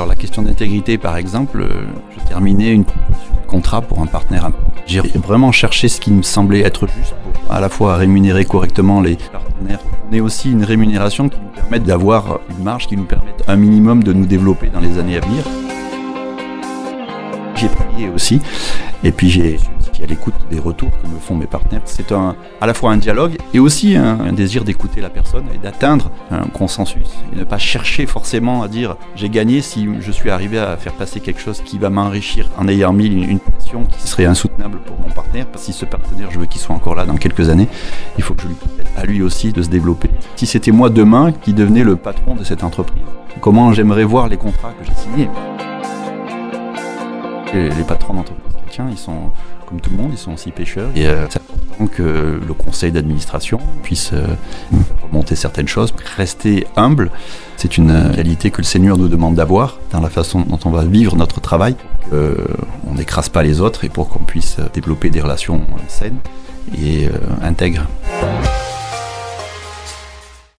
Alors la question d'intégrité, par exemple, euh, je terminais une proposition de contrat pour un partenaire. J'ai vraiment cherché ce qui me semblait être juste pour à la fois rémunérer correctement les partenaires, mais aussi une rémunération qui nous permette d'avoir une marge qui nous permette un minimum de nous développer dans les années à venir. J'ai prié aussi, et puis j'ai à l'écoute des retours que me font mes partenaires. C'est à la fois un dialogue et aussi un, désir d'écouter la personne et d'atteindre un consensus. Et ne pas chercher forcément à dire j'ai gagné si je suis arrivé à faire passer quelque chose qui va m'enrichir en ayant mis une, passion qui serait insoutenable pour mon partenaire. Parce si ce partenaire, je veux qu'il soit encore là dans quelques années, il faut que je lui permette à lui aussi de se développer. Si c'était moi demain qui devenais le patron de cette entreprise, comment j'aimerais voir les contrats que j'ai signés? Les patrons d'entreprise ils sont comme tout le monde, ils sont aussi pêcheurs. Et euh, c'est important que le conseil d'administration puisse euh, remonter certaines choses, rester humble. C'est une euh, qualité que le Seigneur nous demande d'avoir dans la façon dont on va vivre notre travail, qu'on n'écrase pas les autres et pour qu'on puisse développer des relations saines et intègres.